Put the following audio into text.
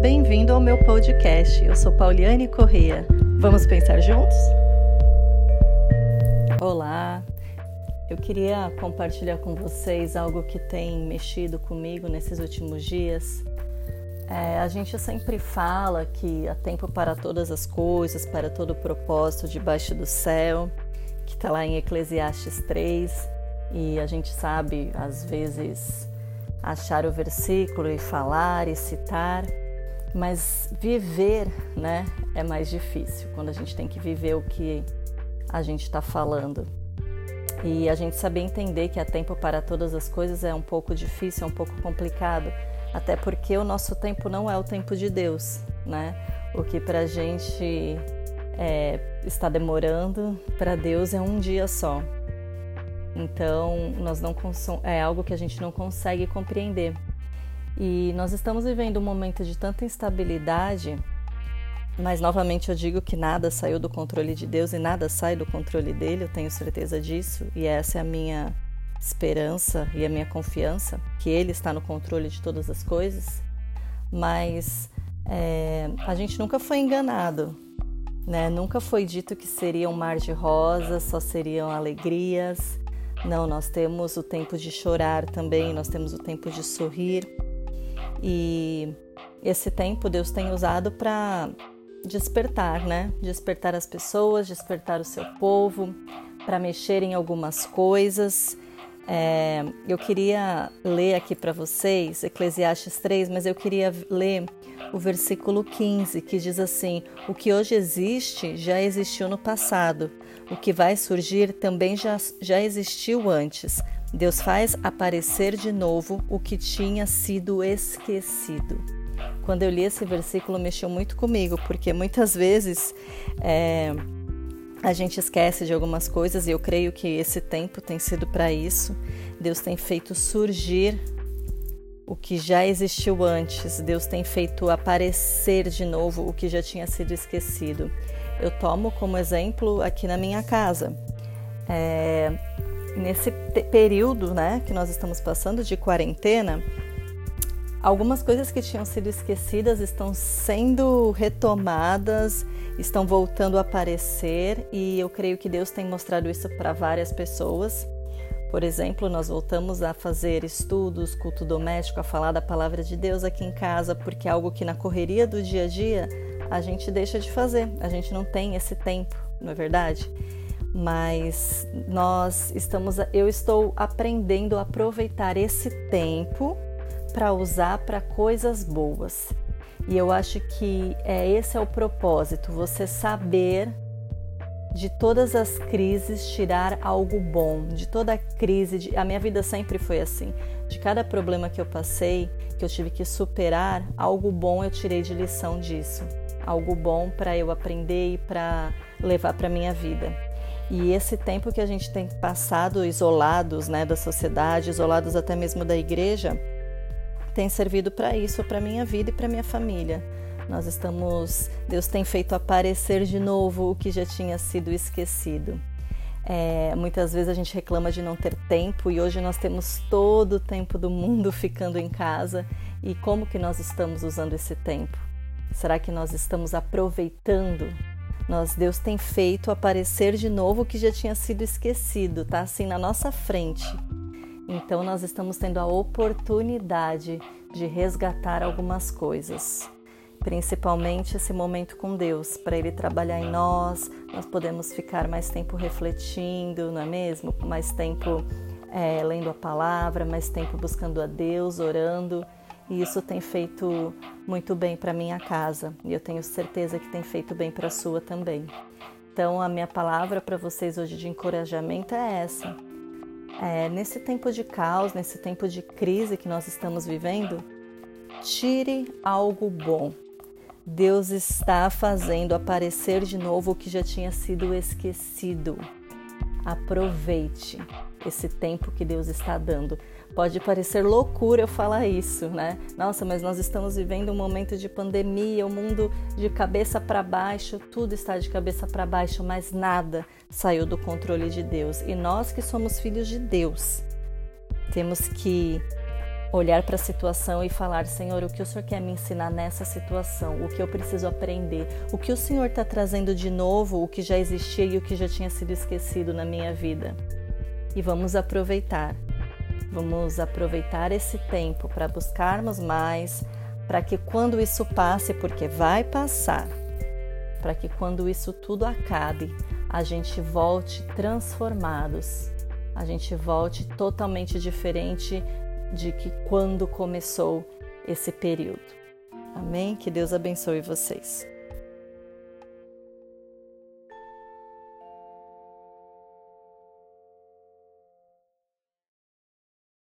bem-vindo ao meu podcast. Eu sou Pauliane Correia. Vamos pensar juntos? Olá, eu queria compartilhar com vocês algo que tem mexido comigo nesses últimos dias. É, a gente sempre fala que há tempo para todas as coisas, para todo o propósito debaixo do céu, que está lá em Eclesiastes 3, e a gente sabe, às vezes, achar o versículo e falar e citar, mas viver, né, é mais difícil quando a gente tem que viver o que a gente está falando. E a gente saber entender que há tempo para todas as coisas é um pouco difícil, é um pouco complicado, até porque o nosso tempo não é o tempo de Deus, né? O que para a gente é, está demorando, para Deus é um dia só. Então, nós não é algo que a gente não consegue compreender. E nós estamos vivendo um momento de tanta instabilidade, mas novamente eu digo que nada saiu do controle de Deus e nada sai do controle dele, eu tenho certeza disso, e essa é a minha esperança e a minha confiança, que ele está no controle de todas as coisas. Mas é, a gente nunca foi enganado, né? Nunca foi dito que seria um mar de rosas, só seriam alegrias. Não, nós temos o tempo de chorar também, nós temos o tempo de sorrir. E esse tempo Deus tem usado para despertar, né? Despertar as pessoas, despertar o seu povo, para mexer em algumas coisas. É, eu queria ler aqui para vocês Eclesiastes 3, mas eu queria ler o versículo 15, que diz assim: O que hoje existe já existiu no passado, o que vai surgir também já, já existiu antes. Deus faz aparecer de novo o que tinha sido esquecido. Quando eu li esse versículo, mexeu muito comigo, porque muitas vezes é, a gente esquece de algumas coisas e eu creio que esse tempo tem sido para isso. Deus tem feito surgir o que já existiu antes, Deus tem feito aparecer de novo o que já tinha sido esquecido. Eu tomo como exemplo aqui na minha casa. É, nesse período né, que nós estamos passando de quarentena, algumas coisas que tinham sido esquecidas estão sendo retomadas, estão voltando a aparecer e eu creio que Deus tem mostrado isso para várias pessoas. Por exemplo, nós voltamos a fazer estudos, culto doméstico, a falar da palavra de Deus aqui em casa, porque é algo que na correria do dia a dia a gente deixa de fazer, a gente não tem esse tempo, não é verdade? Mas nós estamos, eu estou aprendendo a aproveitar esse tempo para usar para coisas boas. E eu acho que é esse é o propósito, você saber de todas as crises tirar algo bom, de toda crise, de, a minha vida sempre foi assim. De cada problema que eu passei, que eu tive que superar, algo bom eu tirei de lição disso, algo bom para eu aprender e para levar para minha vida. E esse tempo que a gente tem passado isolados, né, da sociedade, isolados até mesmo da igreja, tem servido para isso, para minha vida e para minha família nós estamos, Deus tem feito aparecer de novo o que já tinha sido esquecido. É, muitas vezes a gente reclama de não ter tempo e hoje nós temos todo o tempo do mundo ficando em casa. E como que nós estamos usando esse tempo? Será que nós estamos aproveitando? Nós, Deus tem feito aparecer de novo o que já tinha sido esquecido, tá assim na nossa frente. Então nós estamos tendo a oportunidade de resgatar algumas coisas principalmente esse momento com Deus, para Ele trabalhar em nós, nós podemos ficar mais tempo refletindo, não é mesmo? Mais tempo é, lendo a palavra, mais tempo buscando a Deus, orando. E isso tem feito muito bem para minha casa e eu tenho certeza que tem feito bem para a sua também. Então, a minha palavra para vocês hoje de encorajamento é essa. É, nesse tempo de caos, nesse tempo de crise que nós estamos vivendo, tire algo bom, Deus está fazendo aparecer de novo o que já tinha sido esquecido. Aproveite esse tempo que Deus está dando. Pode parecer loucura eu falar isso, né? Nossa, mas nós estamos vivendo um momento de pandemia, o um mundo de cabeça para baixo, tudo está de cabeça para baixo, mas nada saiu do controle de Deus. E nós que somos filhos de Deus, temos que olhar para a situação e falar: Senhor, o que o Senhor quer me ensinar nessa situação? O que eu preciso aprender? O que o Senhor está trazendo de novo? O que já existia e o que já tinha sido esquecido na minha vida? E vamos aproveitar. Vamos aproveitar esse tempo para buscarmos mais, para que quando isso passe, porque vai passar, para que quando isso tudo acabe, a gente volte transformados, a gente volte totalmente diferente de que quando começou esse período. Amém? Que Deus abençoe vocês.